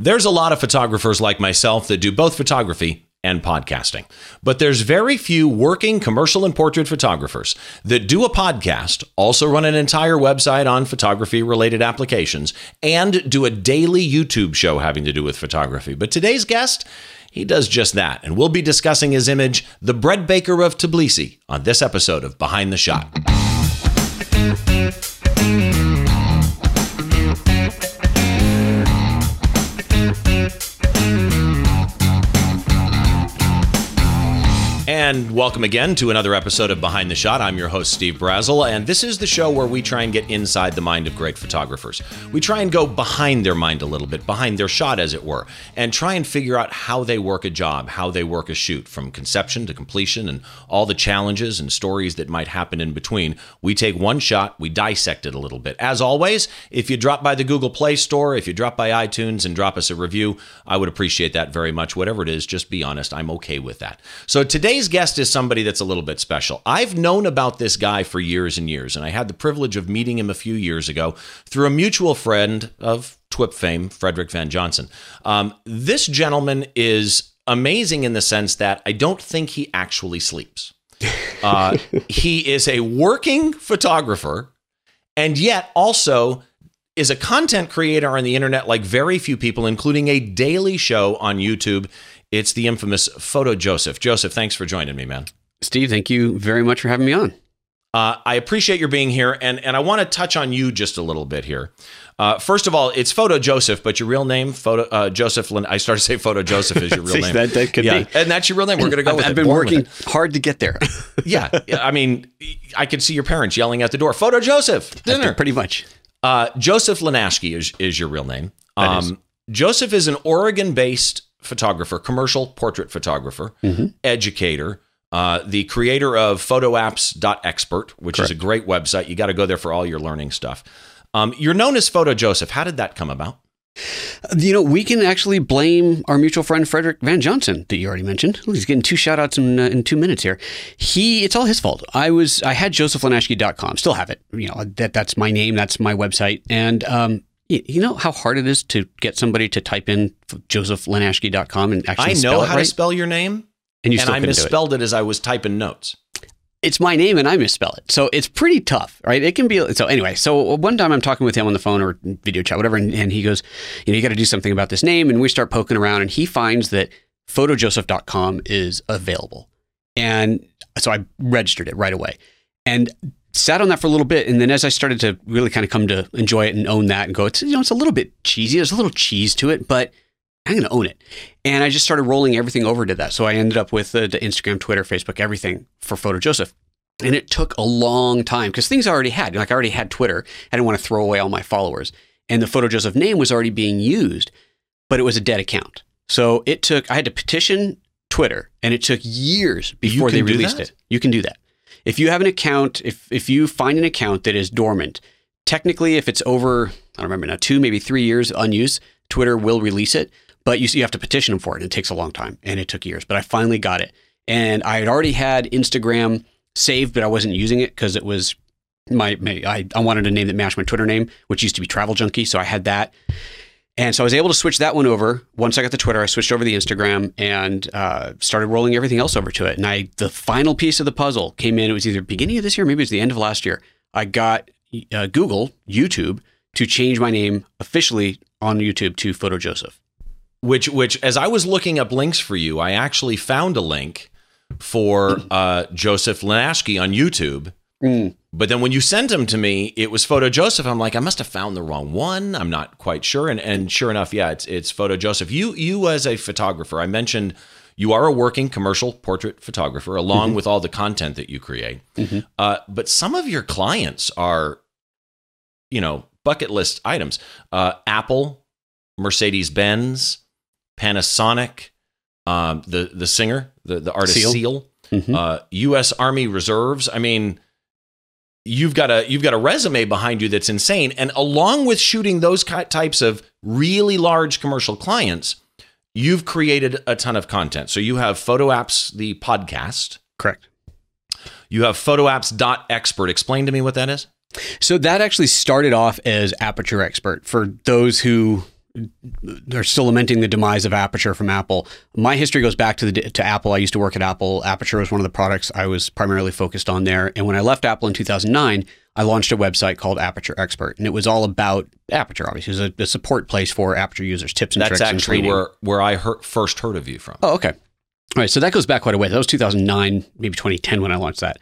There's a lot of photographers like myself that do both photography and podcasting. But there's very few working commercial and portrait photographers that do a podcast, also run an entire website on photography related applications, and do a daily YouTube show having to do with photography. But today's guest, he does just that, and we'll be discussing his image, The Bread Baker of Tbilisi, on this episode of Behind the Shot. Thank you. And welcome again to another episode of Behind the Shot. I'm your host, Steve Brazill, and this is the show where we try and get inside the mind of great photographers. We try and go behind their mind a little bit, behind their shot, as it were, and try and figure out how they work a job, how they work a shoot, from conception to completion, and all the challenges and stories that might happen in between. We take one shot, we dissect it a little bit. As always, if you drop by the Google Play Store, if you drop by iTunes and drop us a review, I would appreciate that very much. Whatever it is, just be honest. I'm okay with that. So today's guest is somebody that's a little bit special. I've known about this guy for years and years, and I had the privilege of meeting him a few years ago through a mutual friend of TWIP fame, Frederick Van Johnson. Um, this gentleman is amazing in the sense that I don't think he actually sleeps. Uh, he is a working photographer, and yet also is a content creator on the internet like very few people, including a daily show on YouTube. It's the infamous Photo Joseph. Joseph, thanks for joining me, man. Steve, thank you very much for having me on. Uh, I appreciate your being here, and and I want to touch on you just a little bit here. Uh, first of all, it's Photo Joseph, but your real name, Photo uh, Joseph. Lin- I started to say Photo Joseph is your real See, name. that- that could yeah, be. and that's your real name. We're going to go I've, with I've it. been Born working hard to get there. Yeah, I mean, I could see your parents yelling at the door. Photo Joseph, dinner. Pretty much. Uh, Joseph Linaschke is, is your real name. Um, Joseph is an Oregon based photographer, commercial portrait photographer, Mm-hmm. educator, uh, the creator of photoapps.expert, which is a great website. You got to go there for all your learning stuff. Um, you're known as Photo Joseph. How did that come about? You know, we can actually blame our mutual friend Frederick Van Johnson that you already mentioned. He's getting two shout outs in, uh, in two minutes here. He, it's all his fault. I was, I had josephlinaschke.com, still have it. You know, that that's my name, that's my website. And, um, you, know how hard it is to get somebody to type in josephlinaschke.com and actually I know how right? to spell your name, and you and I do it. misspelled it as I was typing notes. it's my name and I misspell it. So it's pretty tough, right? It can be. So anyway, so one time I'm talking with him on the phone or video chat, whatever, and, and he goes, you know, you got to do something about this name. And we start poking around and he finds that photojoseph.com is available. And so I registered it right away and sat on that for a little bit. And then as I started to really kind of come to enjoy it and own that and go, it's, you know, it's a little bit cheesy. There's a little cheese to it, but I'm going to own it. And I just started rolling everything over to that. So I ended up with uh, the Instagram, Twitter, Facebook, everything for Photo Joseph. And it took a long time because things I already had. Like I already had Twitter. I didn't want to throw away all my followers. And the Photo Joseph name was already being used, but it was a dead account. So it took, I had to petition Twitter and it took years before they released it. You can do that. If you have an account, if, if you find an account that is dormant, technically, if it's over, I don't remember now, two, maybe three years unused, Twitter will release it. But you, you have to petition them for it. And it takes a long time and it took years. But I finally got it. And I had already had Instagram saved, but I wasn't using it because it was my, my I, I wanted a name that matched my Twitter name, which used to be Travel Junkie. So I had that. And so I was able to switch that one over. Once I got the Twitter, I switched over the Instagram and uh, started rolling everything else over to it. And I, the final piece of the puzzle came in. It was either beginning of this year, maybe it was the end of last year. I got uh, Google, YouTube, to change my name officially on YouTube to Photo Joseph. which which as I was looking up links for you, I actually found a link for uh, Joseph Linaschke on YouTube. But then when you sent him to me, it was Photo Joseph. I'm like, I must have found the wrong one. I'm not quite sure. And and sure enough, yeah, it's it's Photo Joseph. You you as a photographer, I mentioned you are a working commercial portrait photographer, along with all the content that you create. Uh, but some of your clients are, you know, bucket list items. Uh, Apple, Mercedes Benz, Panasonic, um, the the singer, the the artist Seal. Seal, Mhm. uh, U.S. Army Reserves. I mean, you've got a you've got a resume behind you that's insane. And along with shooting those types of really large commercial clients, you've created a ton of content. So you have Photo Apps, the podcast. Correct. You have photoapps.expert. Explain to me what that is. So that actually started off as Aperture Expert for those who they're still lamenting the demise of Aperture from Apple. My history goes back to the to Apple. I used to work at Apple. Aperture was one of the products I was primarily focused on there. And when I left Apple in 2009, I launched a website called Aperture Expert, and it was all about Aperture. Obviously, it was a, a support place for Aperture users, tips and That's tricks and actually where where I heard, first heard of you from. Oh, okay. All right. So that goes back quite a way. That was 2009, maybe 2010 when I launched that.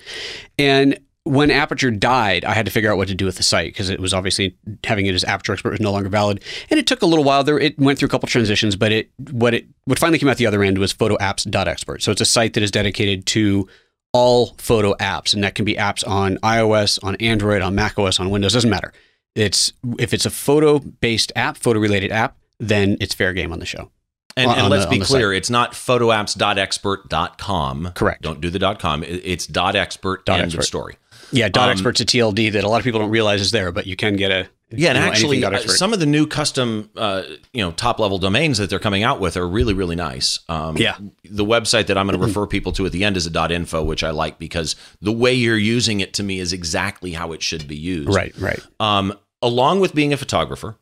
And when Aperture died, I had to figure out what to do with the site because it was obviously having it as Aperture Expert was no longer valid. And it took a little while there. It went through a couple transitions, but it what it what finally came out the other end was photoapps.expert. So it's a site that is dedicated to all photo apps, and that can be apps on iOS, on Android, on macOS, on Windows. Doesn't matter. It's if it's a photo based app, photo related app, then it's fair game on the show. And, and let's on be the clear, it's not photoapps.expert.com. Correct. Don't do the .com. It's .expert Dot end expert. of story. Yeah, dot Um, expert's a TLD that a lot of people don't realize is there, but you can get a Yeah, and know, actually, dot uh, some of the new custom, uh, you know, top level domains that they're coming out with are really, really nice. Um, Yeah. The website that I'm going to refer people to at the end is a dot .info, which I like because the way you're using it to me is exactly how it should be used. right, right. Um, along with being a photographer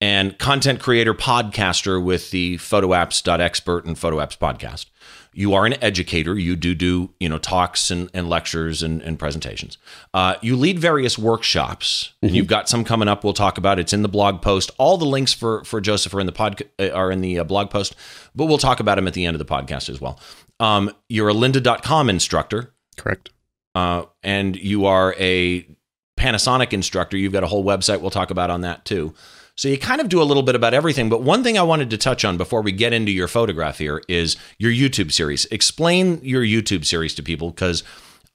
and content creator podcaster with the photoapps.expert and photo apps podcast you are an educator. You do do you know talks and, and lectures and, and presentations. Uh, you lead various workshops and you've got some coming up we'll talk about. It's in the blog post. All the links for for joseph are in the pod uh, are in the uh, blog post but we'll talk about them at the end of the podcast as well. Um, you're a lynda.com instructor. Correct. uh, and you are a Panasonic instructor. You've got a whole website we'll talk about on that too. So you kind of do a little bit about everything. But one thing I wanted to touch on before we get into your photograph here is your YouTube series. Explain your YouTube series to people because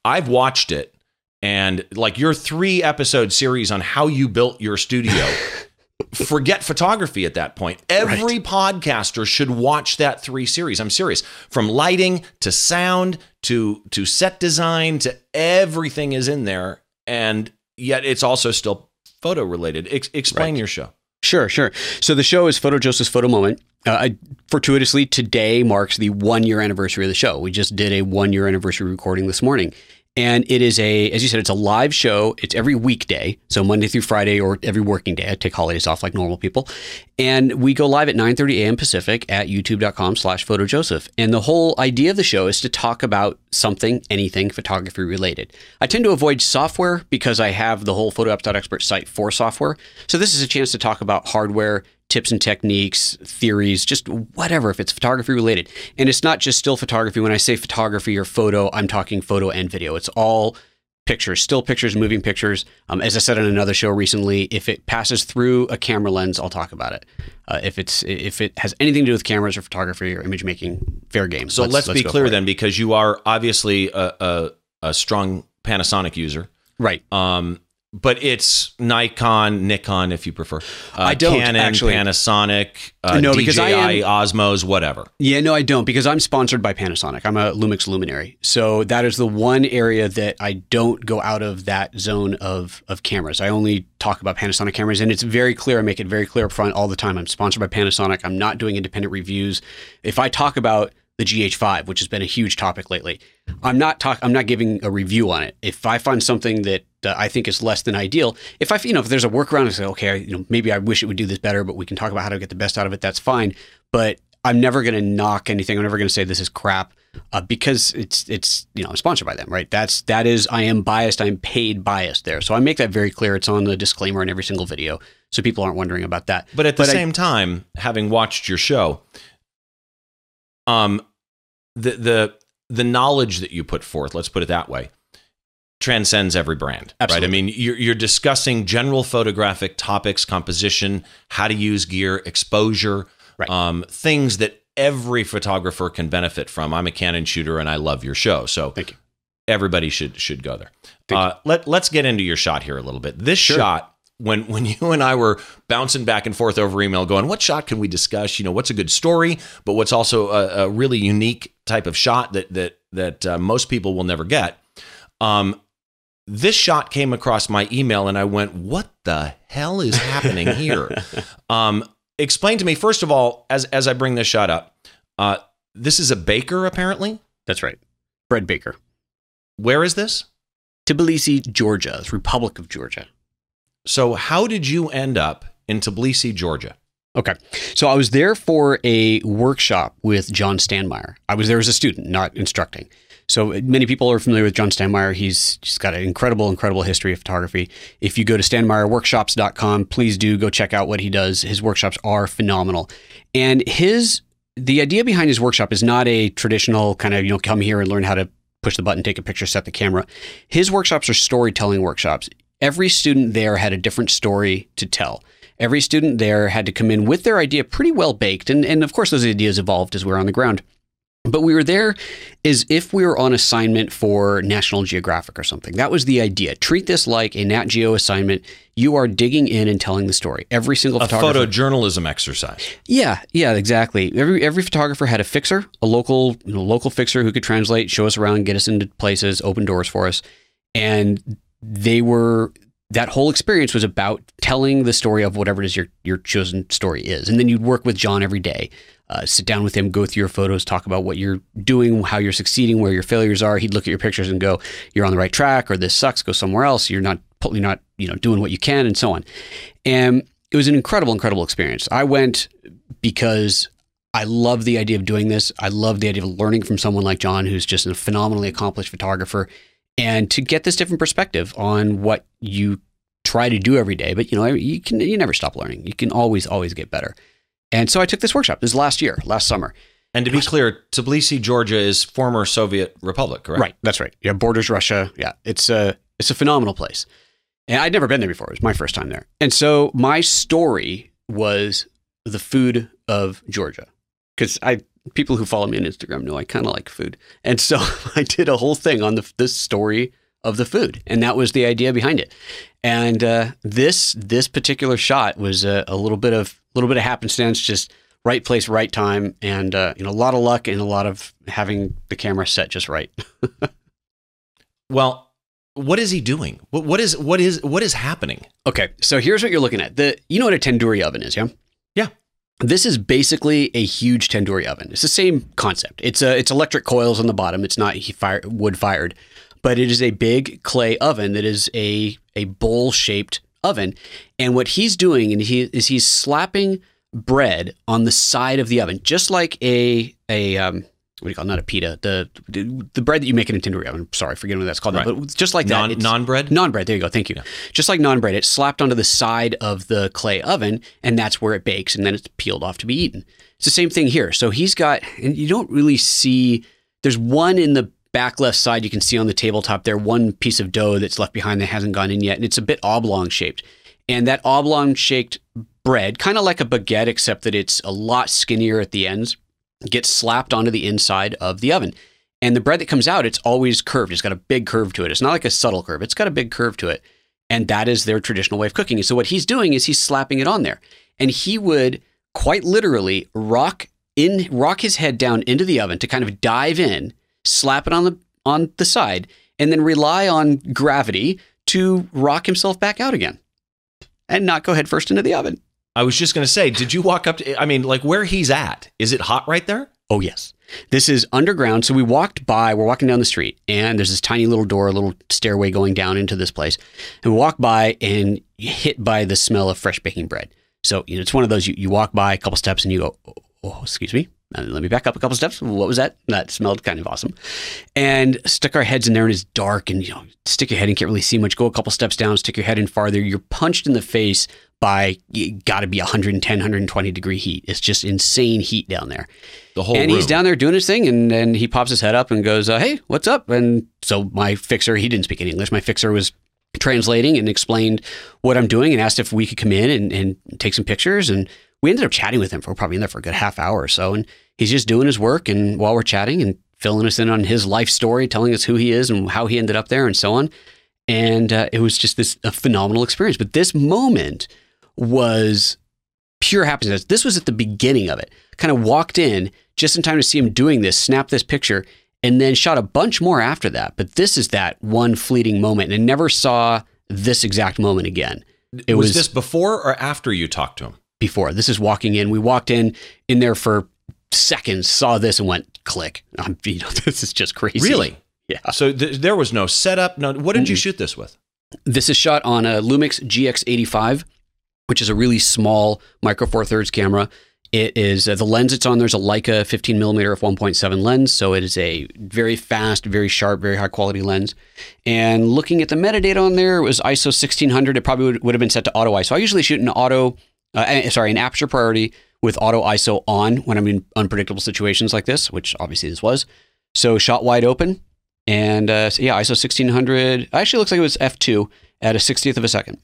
I've watched it and like your three episode series on how you built your studio. Forget photography at that point. Every podcaster should watch that three series. I'm serious. From lighting to sound to to set design to everything is in there, and yet it's also still photo related. Ex- explain your show. Sure, sure. So the show is Photo Joseph's Photo Moment. Uh, I, fortuitously, today marks the one year anniversary of the show. We just did a one year anniversary recording this morning. And it is a, as you said, it's a live show. It's every weekday, so Monday through Friday or every working day. I take holidays off like normal people. And we go live at 9.30 a.m. Pacific at youtube.com slash photojoseph. And the whole idea of the show is to talk about something, anything photography related. I tend to avoid software because I have the whole photoapps.expert site for software. So this is a chance to talk about hardware, tips and techniques, theories, just whatever, if it's photography related. And it's not just still photography. When I say photography or photo, I'm talking photo and video. It's all pictures, still pictures, moving pictures. Um, as I said on another show recently, if it passes through a camera lens, I'll talk about it. Uh, if it's if it has anything to do with cameras or photography or image making, fair game. So let's, be go clear for it. then, because you are obviously a, a, a strong Panasonic user. Right. Um, but it's Nikon, Nikon, if you prefer. Uh, I don't, Canon, actually. Panasonic, uh, No, DJI, because I am- Osmos, whatever. Yeah, no, I don't because I'm sponsored by Panasonic. I'm a Lumix luminary. So that is the one area that I don't go out of that zone of of cameras. I only talk about Panasonic cameras and it's very clear. I make it very clear up front all the time. I'm sponsored by Panasonic. I'm not doing independent reviews. If I talk about the GH5, which has been a huge topic lately, I'm not talk I'm not giving a review on it. If I find something that uh, I think is less than ideal, if I you know if there's a workaround, I say okay, you know maybe I wish it would do this better, but we can talk about how to get the best out of it. That's fine. But I'm never going to knock anything. I'm never going to say this is crap uh, because it's it's you know I'm sponsored by them, right? That's that is I am biased. I'm paid biased there, so I make that very clear. It's on the disclaimer in every single video, so people aren't wondering about that. But at the But I- same time, having watched your show, um, the the the knowledge that you put forth, let's put it that way, transcends every brand, Absolutely. right? I mean, you're you're discussing general photographic topics, composition, how to use gear, exposure, Right. um, things that every photographer can benefit from. I'm a Canon shooter, and I love your show, so Thank you. everybody should should go there. Uh, let let's get into your shot here a little bit. This Sure. shot, when when you and I were bouncing back and forth over email, going, what shot can we discuss? You know, what's a good story, but what's also a, a really unique type of shot that that that uh, most people will never get. Um, this shot came across my email, and I went, "What the hell is happening here?" um, explain to me first of all, as as I bring this shot up. Uh, this is a baker, apparently. That's right. Bread Baker, Where is this? Tbilisi, Georgia, it's Republic of Georgia. So, how did you end up in Tbilisi, Georgia? Okay. So I was there for a workshop with John Stanmeyer. I was there as a student, not instructing. So many people are familiar with John Stanmeyer. He's just got an incredible, incredible history of photography. If you go to stanmeyerworkshops.com, please do go check out what he does. His workshops are phenomenal. And his the idea behind his workshop is not a traditional kind of, you know, come here and learn how to push the button, take a picture, set the camera. His workshops are storytelling workshops. Every student there had a different story to tell. Every student there had to come in with their idea pretty well baked. And, and of course, those ideas evolved as we were on the ground. But we were there as if we were on assignment for National Geographic or something. That was the idea. Treat this like a Nat Geo assignment. You are digging in and telling the story. Every single A photographer. photojournalism exercise. Yeah, yeah, exactly. Every every photographer had a fixer, a local you know, local fixer who could translate, show us around, get us into places, open doors for us, and they were that whole experience was about telling the story of whatever it is your your chosen story is, and then you'd work with John every day, uh, sit down with him, go through your photos, talk about what you're doing, how you're succeeding, where your failures are. He'd look at your pictures and go, "You're on the right track," or "This sucks, go somewhere else." You're not you're not you know doing what you can, and so on. And it was an incredible, incredible experience. I went because I love the idea of doing this. I love the idea of learning from someone like John, who's just a phenomenally accomplished photographer, and to get this different perspective on what you try to do every day. But you know, you can you never stop learning. You can always, always get better. And so I took this workshop. This was last year, last summer. And to be clear, Tbilisi, Georgia is former Soviet republic, correct? Right. That's right. Yeah, borders Russia. Yeah, it's a it's a phenomenal place. And I'd never been there before. It was my first time there. And so my story was the food of Georgia, because I people who follow me on Instagram know I kind of like food, and so I did a whole thing on the this story of the food, and that was the idea behind it. And uh, this this particular shot was a, a little bit of a little bit of happenstance, just right place, right time, and uh, you know a lot of luck and a lot of having the camera set just right. Well, what is he doing? What, what is what is what is happening? Okay, so here's what you're looking at. The you know what a tandoori oven is, yeah? This is basically a huge tandoori oven. It's the same concept. It's a it's electric coils on the bottom. It's not fire, wood fired, but it is a big clay oven that is a a bowl shaped oven. And what he's doing and he is he's slapping bread on the side of the oven, just like a a um, what do you call it? not a pita the the bread that you make in a tandoori oven. Sorry, forgetting what that's called. Right. But just like that, Naan naan bread. Naan bread. There you go. Thank you. Just like naan bread, it's slapped onto the side of the clay oven, and that's where it bakes, and then it's peeled off to be eaten. It's the same thing here. So he's got, and you don't really see. There's one in the back left side you can see on the tabletop there, one piece of dough that's left behind that hasn't gone in yet, and it's a bit oblong shaped. And that oblong shaped bread, kind of like a baguette, except that it's a lot skinnier at the ends, gets slapped onto the inside of the oven. And the bread that comes out, it's always curved. It's got a big curve to it. It's not like a subtle curve. It's got a big curve to it. And that is their traditional way of cooking. So what he's doing is he's slapping it on there. And he would quite literally rock in rock his head down into the oven to kind of dive in, slap it on the on the side, and then rely on gravity to rock himself back out again. And not go head first into the oven. I was just going to say, did you walk up to? I mean, like where he's at? Is it hot right there? Oh, yes. This is underground. So we walked by, we're walking down the street, and there's this tiny little door, a little stairway going down into this place. And we walk by and hit by the smell of fresh baking bread. So, you know, it's one of those you, you walk by a couple steps and you go, oh, oh, excuse me. And let me back up a couple steps. What was that? That smelled kind of awesome. And stuck our heads in there and it's dark and, you know, stick your head in, can't really see much. Go a couple steps down, stick your head in farther. You're punched in the face by, got to be 110, 120 degree heat. It's just insane heat down there The whole and room. he's down there doing his thing, and then he pops his head up and goes, uh, "Hey, what's up?" And so my fixer, he didn't speak any English. My fixer was translating and explained what I'm doing, and asked if we could come in and, and take some pictures. And we ended up chatting with him for probably in there for a good half hour or so. And he's just doing his work, and while we're chatting and filling us in on his life story, telling us who he is and how he ended up there, and so on. And uh, it was just this a phenomenal experience. But this moment was pure happiness. This was at the beginning of it. Kind of walked in just in time to see him doing this, snap this picture, and then shot a bunch more after that. But this is that one fleeting moment, and I never saw this exact moment again. It was, was, this before or after you talked to him? before. This is walking in. We walked in in there for seconds, saw this, and went click. I'm, you know, this is just crazy. Really? Yeah. So th- there was no setup. No. What did you shoot this with? This is shot on a Lumix GX85. Which is a really small micro four thirds camera. It is uh, the lens it's on. There's a Leica 15 millimeter f 1.7 lens, so it is a very fast, very sharp, very high quality lens. And looking at the metadata on there, it was ISO 1600. It probably would, would have been set to auto ISO. I usually shoot an auto, uh, eh, sorry, an aperture priority with auto ISO on when I'm in unpredictable situations like this, which obviously this was. So shot wide open, and uh, so yeah, ISO 1600. Actually, looks like it was f2 at a 60th of a second.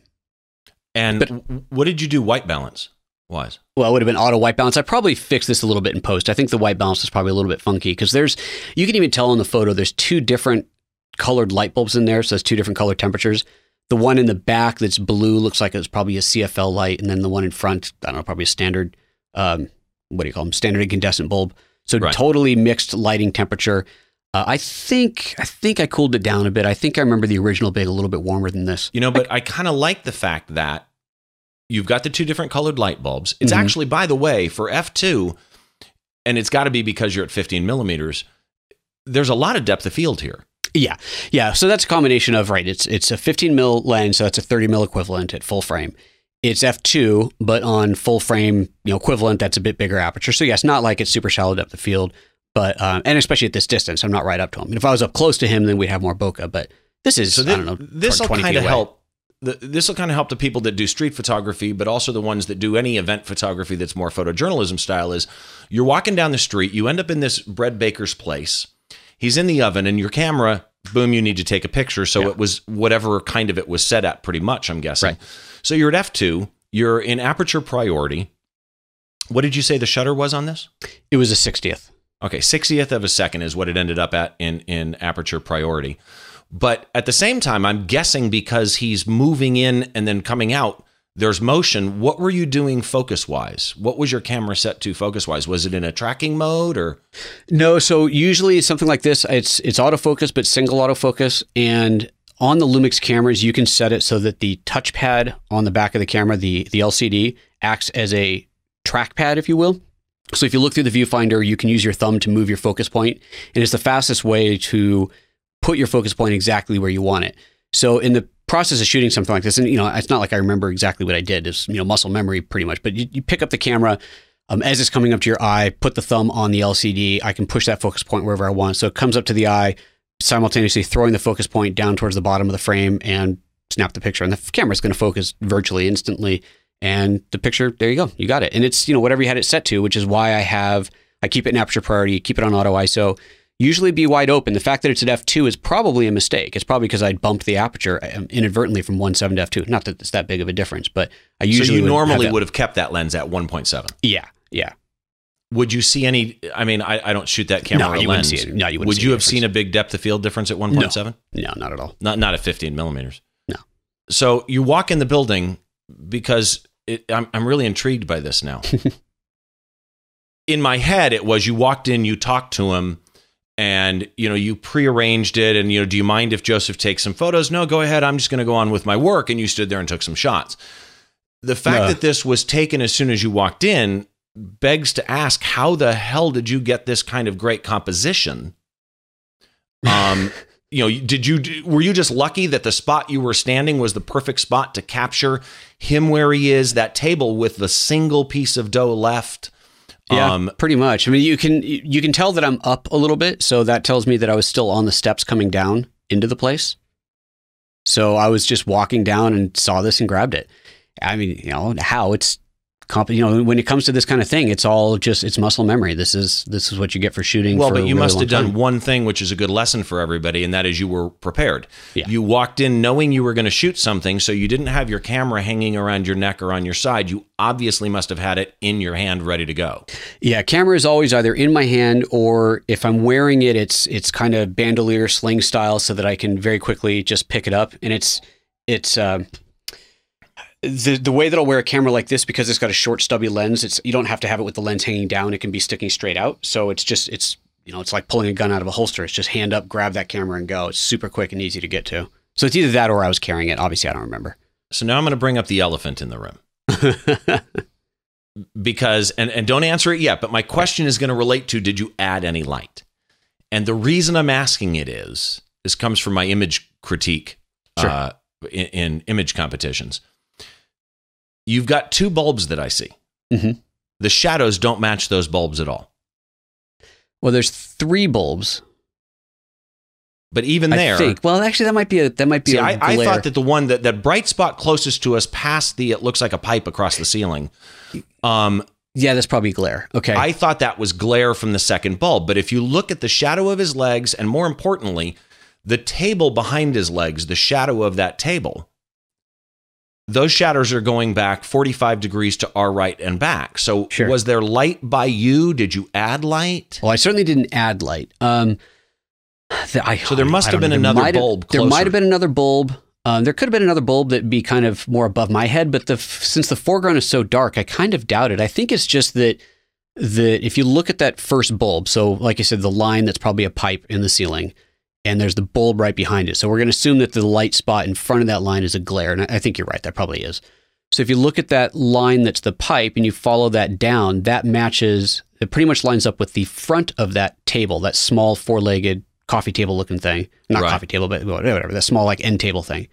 And But- what did you do white balance wise? Well, it would have been auto white balance. I probably fixed this a little bit in post. I think the white balance is probably a little bit funky because there's, you can even tell in the photo, there's two different colored light bulbs in there. So there's two different color temperatures. The one in the back that's blue looks like it's probably a CFL light. And then the one in front, I don't know, probably a standard, um, what do you call them? Standard incandescent bulb. So Right. totally mixed lighting temperature. Uh, I think I think I cooled it down a bit. I think I remember the original being a little bit warmer than this. You know, but I kind of like the fact that you've got the two different colored light bulbs. It's Mhm. actually, by the way, for f2, and it's got to be because you're at 15 millimeters. There's a lot of depth of field here. Yeah, yeah. So that's a combination of right. It's it's a 15 mil lens, so that's a 30 mil equivalent at full frame. It's f2, but on full frame, you know, equivalent, that's a bit bigger aperture. So yeah, it's not like it's super shallow depth of field, but um, and especially at this distance, I'm not right up to him. And if I was up close to him, then we'd have more bokeh. But this is So I don't know. this will kind of help. This will kind of help the people that do street photography, but also the ones that do any event photography that's more photojournalism style. Is you're walking down the street, you end up in this bread baker's place. He's in the oven, and your camera, boom, you need to take a picture. So Yeah. it was whatever kind of it was set at, pretty much. I'm guessing. Right. So you're at f2. You're in aperture priority. What did you say the shutter was on this? It was a 60th. Okay, 60th of a second is what it ended up at in in aperture priority. But at the same time, I'm guessing because he's moving in and then coming out, there's motion. What were you doing focus wise? What was your camera set to focus wise? Was it in a tracking mode or No, so usually something like this, it's it's autofocus, but single autofocus. And on the Lumix cameras, you can set it so that the touchpad on the back of the camera, the the LCD, acts as a trackpad, if you will. So if you look through the viewfinder, you can use your thumb to move your focus point, and it's the fastest way to put your focus point exactly where you want it. So in the process of shooting something like this, and you know, it's not like I remember exactly what I did. It's you know muscle memory pretty much. But you, you pick up the camera um, as it's coming up to your eye, put the thumb on the LCD. I can push that focus point wherever I want. So it comes up to the eye, simultaneously throwing the focus point down towards the bottom of the frame and snap the picture. And the camera's going to focus virtually instantly. And the picture, there you go, you got it. And it's you know whatever you had it set to, which is why I have I keep it in aperture priority, keep it on auto ISO. Usually be wide open. The fact that it's at f2 is probably a mistake. It's probably because I bumped the aperture um, inadvertently from 1.7 to f2. Not that it's that big of a difference, but I usually so you have normally that- would have kept that lens at 1.7? Yeah, yeah. Would you see any? I mean, I, I don't shoot that camera. No, you wouldn't see it. No, you wouldn't Would you have seen a big depth of field difference at 1.7? No, not at all. Not not at 15 millimeters. No. So you walk in the building because it, I'm I'm really intrigued by this now. in my head, it was you walked in, you talked to him, and you know you prearranged it, and you know, do you mind if Joseph takes some photos? No, go ahead. I'm just going to go on with my work, and you stood there and took some shots. The fact No. that this was taken as soon as you walked in begs to ask, how the hell did you get this kind of great composition? Um, you know, did you were you just lucky that the spot you were standing was the perfect spot to capture him where he is, that table with the single piece of dough left? Yeah, Um, pretty much. I mean, you can you can tell that I'm up a little bit, so that tells me that I was still on the steps coming down into the place. So I was just walking down and saw this and grabbed it. I mean, you know how it's, comp- you know, when it comes to this kind of thing, it's all just it's muscle memory. This is this is what you get for shooting. Well, for but a you really must have done time. one thing, which is a good lesson for everybody, and that is you were prepared. Yeah. You walked in knowing you were going to shoot something, so you didn't have your camera hanging around your neck or on your side. You obviously must have had it in your hand, ready to go. Yeah, camera is always either in my hand or if I'm wearing it, it's it's kind of bandolier sling style, so that I can very quickly just pick it up. And it's it's uh, the the way that I'll wear a camera like this because it's got a short stubby lens. It's you don't have to have it with the lens hanging down. It can be sticking straight out. So it's just it's you know it's like pulling a gun out of a holster. It's just hand up, grab that camera, and go. It's super quick and easy to get to. So it's either that or I was carrying it. Obviously, I don't remember. So now I'm going to bring up the elephant in the room. because and, and don't answer it yet but my question is going to relate to did you add any light and the reason i'm asking it is this comes from my image critique Sure. uh, in, in image competitions you've got two bulbs that I see. Mhm. The shadows don't match those bulbs at all. Well, there's three bulbs. But even there, I think. Well, actually, that might be a that might be see, a I, I glare. thought that the one that that bright spot closest to us, past the it looks like a pipe across the ceiling. Um, yeah, that's probably glare. Okay. I thought that was glare from the second bulb. But if you look at the shadow of his legs, and more importantly, the table behind his legs, the shadow of that table, those shadows are going back 45 degrees to our right and back. So Sure. was there light by you? Did you add light? well, I certainly didn't add light. Um, the- I, So there must I have don't been know. Another might have- bulb There might have been another bulb. Um, there could have been another bulb that'd be kind of more above my head, but the since the foreground is so dark, I kind of doubt it. I think it's just that that if you look at that first bulb, so like I said, the line that's probably a pipe in the ceiling, and there's the bulb right behind it. So we're going to assume that the light spot in front of that line is a glare, and I think you're right. That probably is. So if you look at that line that's the pipe and you follow that down, that matches. It pretty much lines up with the front of that table, that small four-legged coffee table looking thing. Not Right. coffee table, but whatever, that small like end table thing.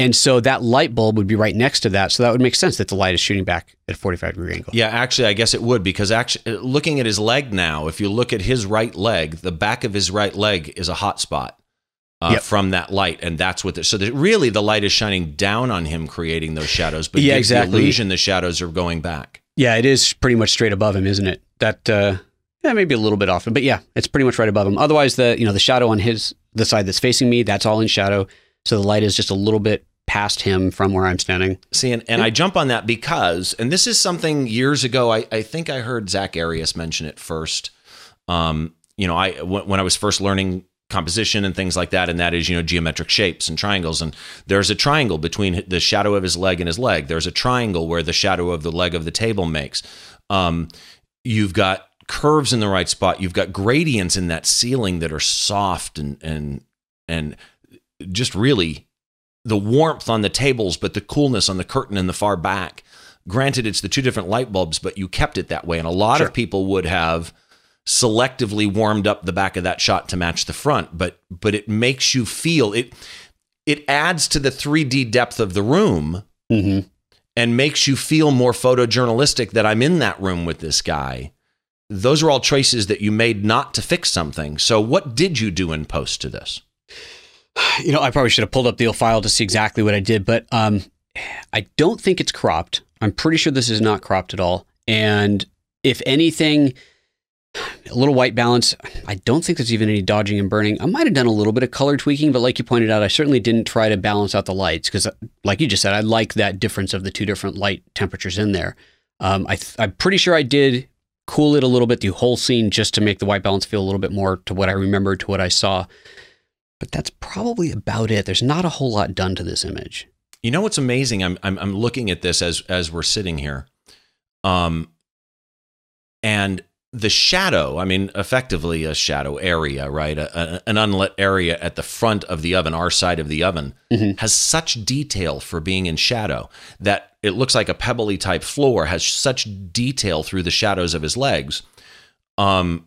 And so that light bulb would be right next to that. So that would make sense that the light is shooting back at a 45 degree angle. Yeah, actually, I guess it would because actually, looking at his leg now, if you look at his right leg, the back of his right leg is a hot spot uh, Yep. from that light, and that's what. The, so that really, the light is shining down on him, creating those shadows. But Yeah, gives exactly. The illusion the shadows are going back. Yeah, it is pretty much straight above him, isn't it? That uh yeah, maybe a little bit off, but yeah, it's pretty much right above him. Otherwise, the you know the shadow on his the side that's facing me, that's all in shadow. So the light is just a little bit past him from where I'm standing. See, and, and I jump on that because, and this is something years ago. I, I think I heard Zack Arias mention it first. Um, you know, I when, when I was first learning composition and things like that, and that is you know geometric shapes and triangles. And there's a triangle between the shadow of his leg and his leg. There's a triangle where the shadow of the leg of the table makes. Um, you've got curves in the right spot. You've got gradients in that ceiling that are soft and and and just really the warmth on the tables, but the coolness on the curtain in the far back. Granted, it's the two different light bulbs, but you kept it that way. And a lot Sure. of people would have selectively warmed up the back of that shot to match the front, but but it makes you feel it it adds to the 3D depth of the room Mm-hmm. and makes you feel more photojournalistic that I'm in that room with this guy. Those are all choices that you made not to fix something. So what did you do in post to this? You know, I probably should have pulled up the file to see exactly what I did, but um, I don't think it's cropped. I'm pretty sure this is not cropped at all. And if anything, a little white balance. I don't think there's even any dodging and burning. I might have done a little bit of color tweaking, but like you pointed out, I certainly didn't try to balance out the lights because, like you just said, I like that difference of the two different light temperatures in there. Um, I I'm pretty sure I did cool it a little bit the whole scene just to make the white balance feel a little bit more to what I remember to what I saw. But that's probably about it. There's not a whole lot done to this image. You know what's amazing? I'm I'm, I'm looking at this as as we're sitting here, um, and the shadow. I mean, effectively a shadow area, right? A, a- an unlit area at the front of the oven, our side of the oven, Mhm. has such detail for being in shadow that it looks like a pebbly type floor has such detail through the shadows of his legs. Um,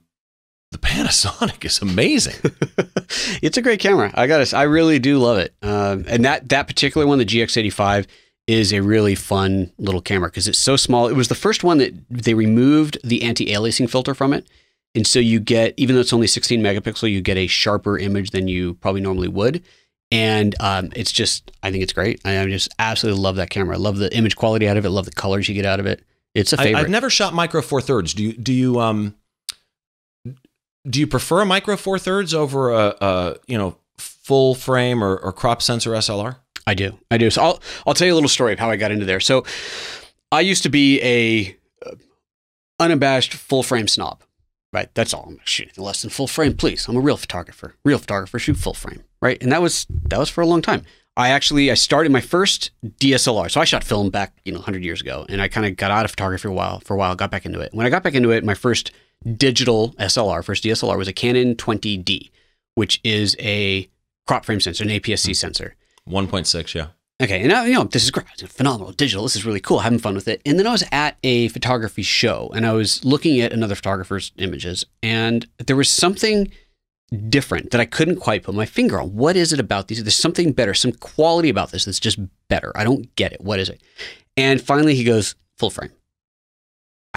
the Panasonic is amazing. it's a great camera. I got. I really do love it. Um, and that that particular one, the GX85, is a really fun little camera because it's so small. It was the first one that they removed the anti-aliasing filter from it, and so you get even though it's only 16 megapixel, you get a sharper image than you probably normally would. And um, it's just, I think it's great. I, I just absolutely love that camera. I love the image quality out of it. Love the colors you get out of it. It's a I, favorite. I've never shot micro four thirds. Do you do you um do you prefer a micro four thirds over a, a you know full frame or, or crop sensor SLR? I do. I do. So I'll I'll tell you a little story of how I got into there. So I used to be a uh, unabashed full frame snob. Right. That's all. I'm shooting less than full frame, please. I'm a real photographer. Real photographer shoot full frame. Right. And that was that was for a long time. I actually I started my first DSLR. So I shot film back, you know, 100 years ago and I kind of got out of photography for a while, for a while, got back into it. When I got back into it, my first digital SLR, first DSLR was a Canon 20D, which is a crop frame sensor, an APS-C hmm. sensor. One point six, yeah. Okay, and now you know this is great, it's phenomenal, digital. This is really cool, having fun with it. And then I was at a photography show, and I was looking at another photographer's images, and there was something different that I couldn't quite put my finger on. What is it about these? There's something better, some quality about this that's just better. I don't get it. What is it? And finally, he goes full frame.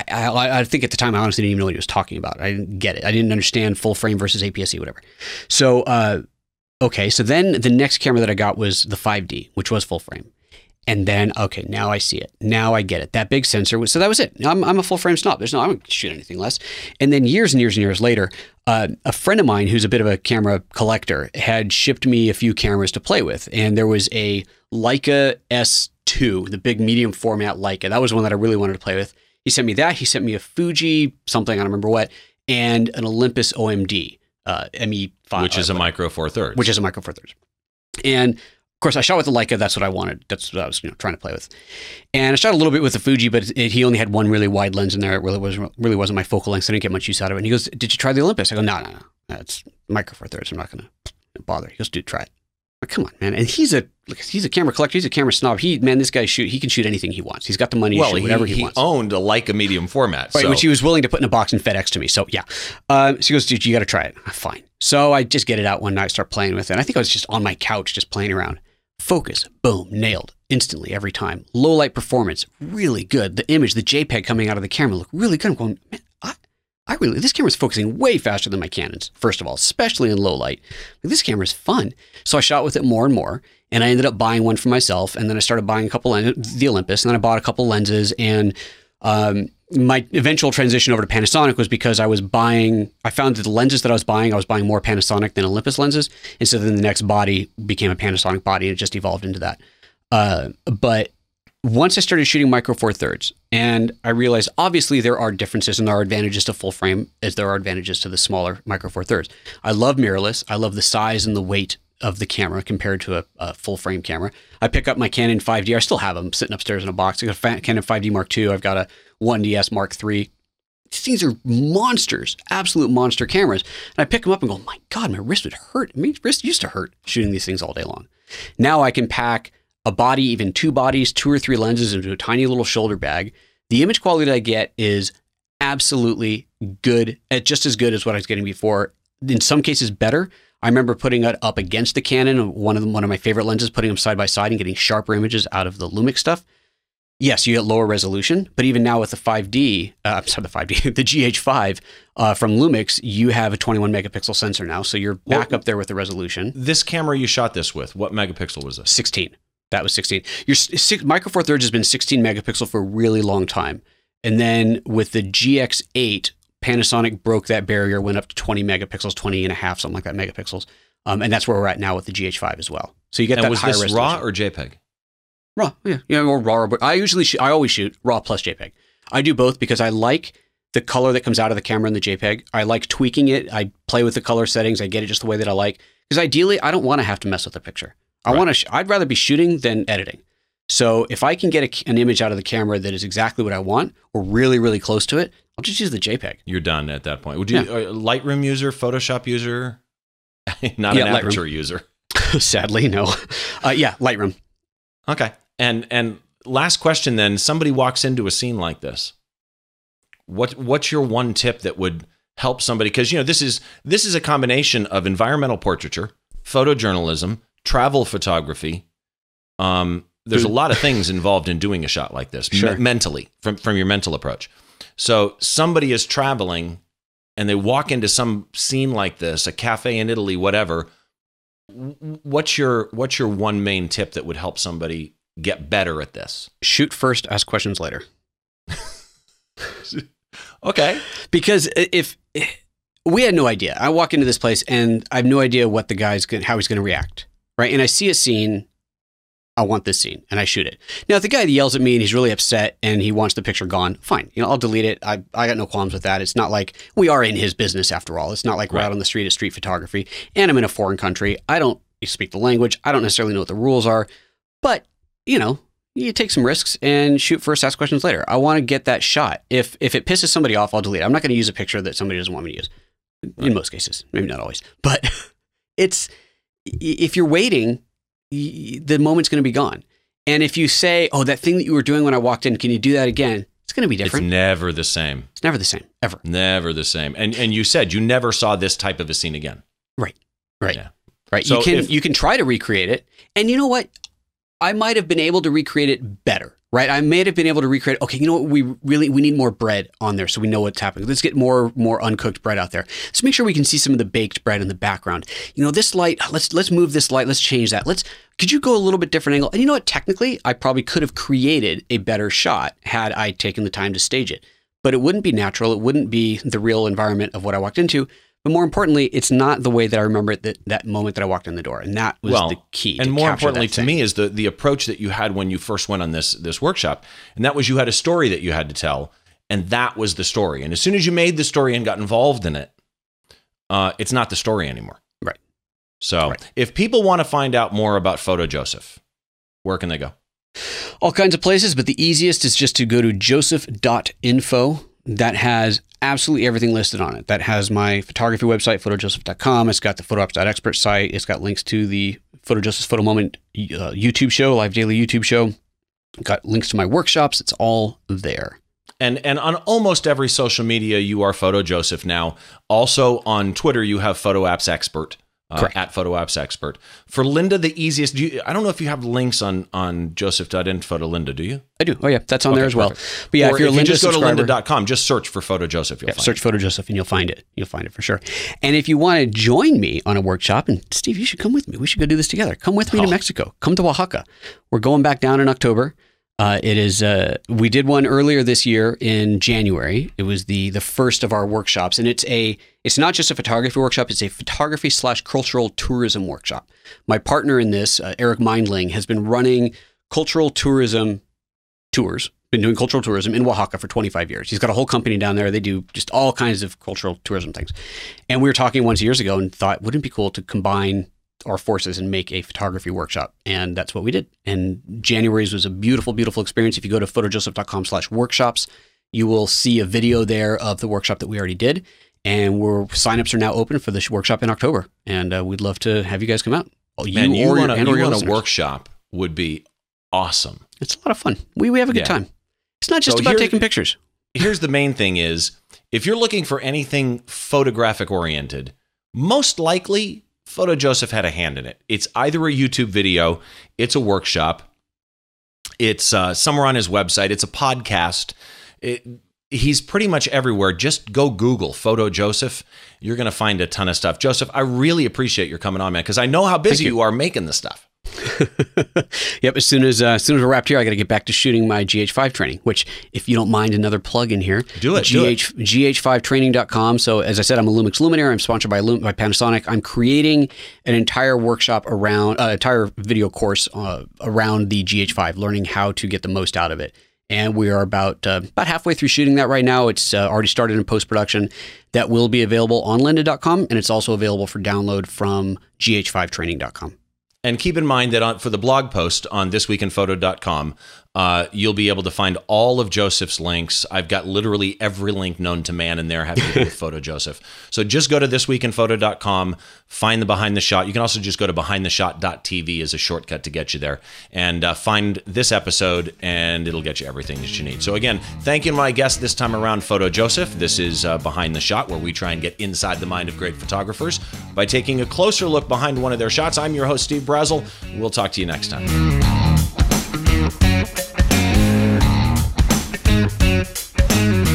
I, I, I think at the time I honestly didn't even know what he was talking about. I didn't get it. I didn't understand full frame versus APS-C, whatever. So, uh, okay. So then the next camera that I got was the 5D, which was full frame. And then, okay, now I see it. Now I get it. That big sensor was, so that was it. I'm, I'm a full frame snob. There's no, I don't shoot anything less. And then years and years and years later, uh, a friend of mine who's a bit of a camera collector had shipped me a few cameras to play with. And there was a Leica S2, the big medium format Leica. That was one that I really wanted to play with. He sent me that. He sent me a Fuji something, I don't remember what, and an Olympus OMD, uh, ME5. Which is a micro four thirds. Which is a micro four thirds. And of course, I shot with the Leica. That's what I wanted. That's what I was you know, trying to play with. And I shot a little bit with the Fuji, but it, he only had one really wide lens in there. It really, was, really wasn't my focal length, so I didn't get much use out of it. And he goes, Did you try the Olympus? I go, No, no, no. That's micro four thirds. I'm not going to bother. He goes, Dude, try it. Like, come on, man. And he's a he's a camera collector. He's a camera snob. He man, this guy shoot. He can shoot anything he wants. He's got the money to well, shoot whatever he, he, he wants. owned a Leica medium format, Right, so which he was willing to put in a box and FedEx to me. So yeah. Um, so he goes, dude, you got to try it. Fine. So I just get it out one night, start playing with it. And I think I was just on my couch, just playing around. Focus, boom, nailed instantly every time. Low light performance, really good. The image, the JPEG coming out of the camera looked really good. I'm going, man, I, really, this camera's focusing way faster than my Canons, first of all, especially in low light. Like, this camera's fun. So I shot with it more and more. And I ended up buying one for myself. And then I started buying a couple, the Olympus. And then I bought a couple lenses. And um, my eventual transition over to Panasonic was because I was buying, I found that the lenses that I was buying, I was buying more Panasonic than Olympus lenses. And so then the next body became a Panasonic body and it just evolved into that. Uh, but once I started shooting micro four thirds, and I realized obviously there are differences and there are advantages to full frame as there are advantages to the smaller micro four thirds. I love mirrorless. I love the size and the weight of the camera compared to a, a full frame camera. I pick up my Canon 5D. I still have them sitting upstairs in a box. I got a Canon 5D Mark II. I've got a 1DS Mark III. These things are monsters, absolute monster cameras. And I pick them up and go, my God, my wrist would hurt. My wrist used to hurt shooting these things all day long. Now I can pack a body, even two bodies, two or three lenses into a tiny little shoulder bag. The image quality that I get is absolutely good, uh, just as good as what I was getting before. In some cases, better. I remember putting it up against the Canon, one of them, one of my favorite lenses, putting them side by side and getting sharper images out of the Lumix stuff. Yes, you get lower resolution, but even now with the 5D, uh, I'm sorry, the 5D, the GH5 uh, from Lumix, you have a 21 megapixel sensor now, so you're back Well- up there with the resolution. this camera you shot this with, what megapixel was this? 16. That was 16. Your six, Micro Four Thirds has been 16 megapixel for a really long time, and then with the GX8, Panasonic broke that barrier, went up to 20 megapixels, 20 and a half, something like that megapixels, um, and that's where we're at now with the GH5 as well. So you get And that was higher this resolution. raw or JPEG? Raw, yeah, yeah, or raw. But I usually shoot, I always shoot raw plus JPEG. I do both because I like the color that comes out of the camera in the JPEG. I like tweaking it. I play with the color settings. I get it just the way that I like. Because ideally, I don't want to have to mess with the picture. I Right. want to. Sh- I'd rather be shooting than editing. So if I can get a, an image out of the camera that is exactly what I want, or really, really close to it, I'll just use the JPEG. You're done at that point. Would you uh, Lightroom user, Photoshop user, not Yeah, an Lightroom. aperture user? Sadly, no. Uh, yeah, Lightroom. Okay. And and last question then, somebody walks into a scene like this. What what's your one tip that would help somebody cuz you know this is this is a combination of environmental portraiture, photojournalism, travel photography. Um there's a lot of things involved in doing a shot like this me- mentally from from your mental approach. So somebody is traveling and they walk into some scene like this, a cafe in Italy, whatever. What's your what's your one main tip that would help somebody get better at this? Shoot first, ask questions later. Okay. because if we had no idea i walk into this place and i have no idea what the guy's going how he's going to react right? And i see a scene. I want this scene and i shoot it. Now if the guy yells at me and he's really upset and he wants the picture gone fine. You know i'll delete it. I, I got no qualms with that. It's not like we are in his business after all. It's not like we're out on the street at street photography and i'm in a foreign country. I don't speak the language. I don't necessarily know what the rules are. But you know you take some risks and shoot first, ask questions later. I want to get that shot. If if it pisses somebody off, I'll delete it. I'm not going to use a picture that somebody doesn't want me to use. In most cases, maybe not always, but it's if you're waiting, the moment's going to be gone. And if you say, "Oh, that thing that you were doing when I walked in, can you do that again?" It's going to be different. It's never the same. It's never the same ever. Never the same. And and you said you never saw this type of a scene again. Right. Yeah. Right. So you can if- you can try to recreate it, and you know what? I might have been able to recreate it better. Right? I may have been able to recreate. Okay, you know what? We really we need more bread on there, so we know what's happening. Let's get more more uncooked bread out there. Let's make sure we can see some of the baked bread in the background. You know, this light. Let's let's move this light. Let's change that. Let's. Could you go a little bit different angle? And you know what? Technically, I probably could have created a better shot had I taken the time to stage it, but it wouldn't be natural. It wouldn't be the real environment of what I walked into. But more importantly, it's not the way that I remember it that, that moment that I walked in the door. And that was well, the key. And more importantly to me is the the approach that you had when you first went on this this workshop. And that was you had a story that you had to tell. And that was the story. And as soon as you made the story and got involved in it, uh, it's not the story anymore. Right. So right. if people want to find out more about Photo Joseph, where can they go? All kinds of places, but the easiest is just to go to joseph.info. That has absolutely everything listed on it. That has my photography website, photojoseph.com. It's got the photoapps.expert site. It's got links to the PhotoJoseph Photo Moment uh, YouTube show, live daily YouTube show. Got links to my workshops. It's all there. And and on almost every social media, you are Photo Joseph now. Also on Twitter, you have Photo Apps Expert uh, at Photo Apps Expert. For Lynda, the easiest. Do you, I don't know if you have links on on joseph.info to Lynda. Do you? I do. Oh yeah, that's on okay, there as well. But yeah, or if you're if Lynda, you just go to lynda.com, just search for Photo Joseph. You'll yeah, search it. Photo Joseph and you'll find it. You'll find it for sure. And if you want to join me on a workshop, and Steve, you should come with me. We should go do this together. Come with me oh. to Mexico. Come to Oaxaca. We're going back down in October. Uh, it is. Uh, we did one earlier this year in January. It was the the first of our workshops, and it's a. It's not just a photography workshop. It's a photography slash cultural tourism workshop. My partner in this, uh, Eric Mindling, has been running cultural tourism tours. Been doing cultural tourism in Oaxaca for 25 years. He's got a whole company down there. They do just all kinds of cultural tourism things. And we were talking once years ago and thought, wouldn't it be cool to combine our forces and make a photography workshop. And that's what we did. And January's was a beautiful, beautiful experience. If you go to photojoseph.com slash workshops, you will see a video there of the workshop that we already did. And we're signups are now open for this workshop in October. And uh, we'd love to have you guys come out. You Man, you want a workshop would be awesome. It's a lot of fun. We, we have a good yeah. time. It's not just so about taking pictures. Here's the main thing is if you're looking for anything photographic oriented, most likely Photo Joseph had a hand in it. It's either a YouTube video, it's a workshop, it's uh, somewhere on his website, it's a podcast. It, he's pretty much everywhere. Just go Google Photo Joseph. You're going to find a ton of stuff. Joseph, I really appreciate your coming on, man, because I know how busy you. you are making this stuff. yep. As soon as uh, as soon as we're wrapped here, I got to get back to shooting my GH5 training. Which, if you don't mind, another plug in here. Do it. GH, do it. GH5training.com. So, as I said, I'm a Lumix Luminary. I'm sponsored by, Lum- by Panasonic. I'm creating an entire workshop around, uh, entire video course uh, around the GH5, learning how to get the most out of it. And we are about uh, about halfway through shooting that right now. It's uh, already started in post production. That will be available on lynda.com, and it's also available for download from gh5training.com. And keep in mind that on, for the blog post on thisweekinphoto.com, uh, you'll be able to find all of Joseph's links. I've got literally every link known to man in there having to do with Photo Joseph. So just go to thisweekinphoto.com, find the behind the shot. You can also just go to behindtheshot.tv as a shortcut to get you there and uh, find this episode, and it'll get you everything that you need. So again, thank you to my guest this time around, Photo Joseph. This is uh, Behind the Shot, where we try and get inside the mind of great photographers by taking a closer look behind one of their shots. I'm your host, Steve Brazill. We'll talk to you next time. Thank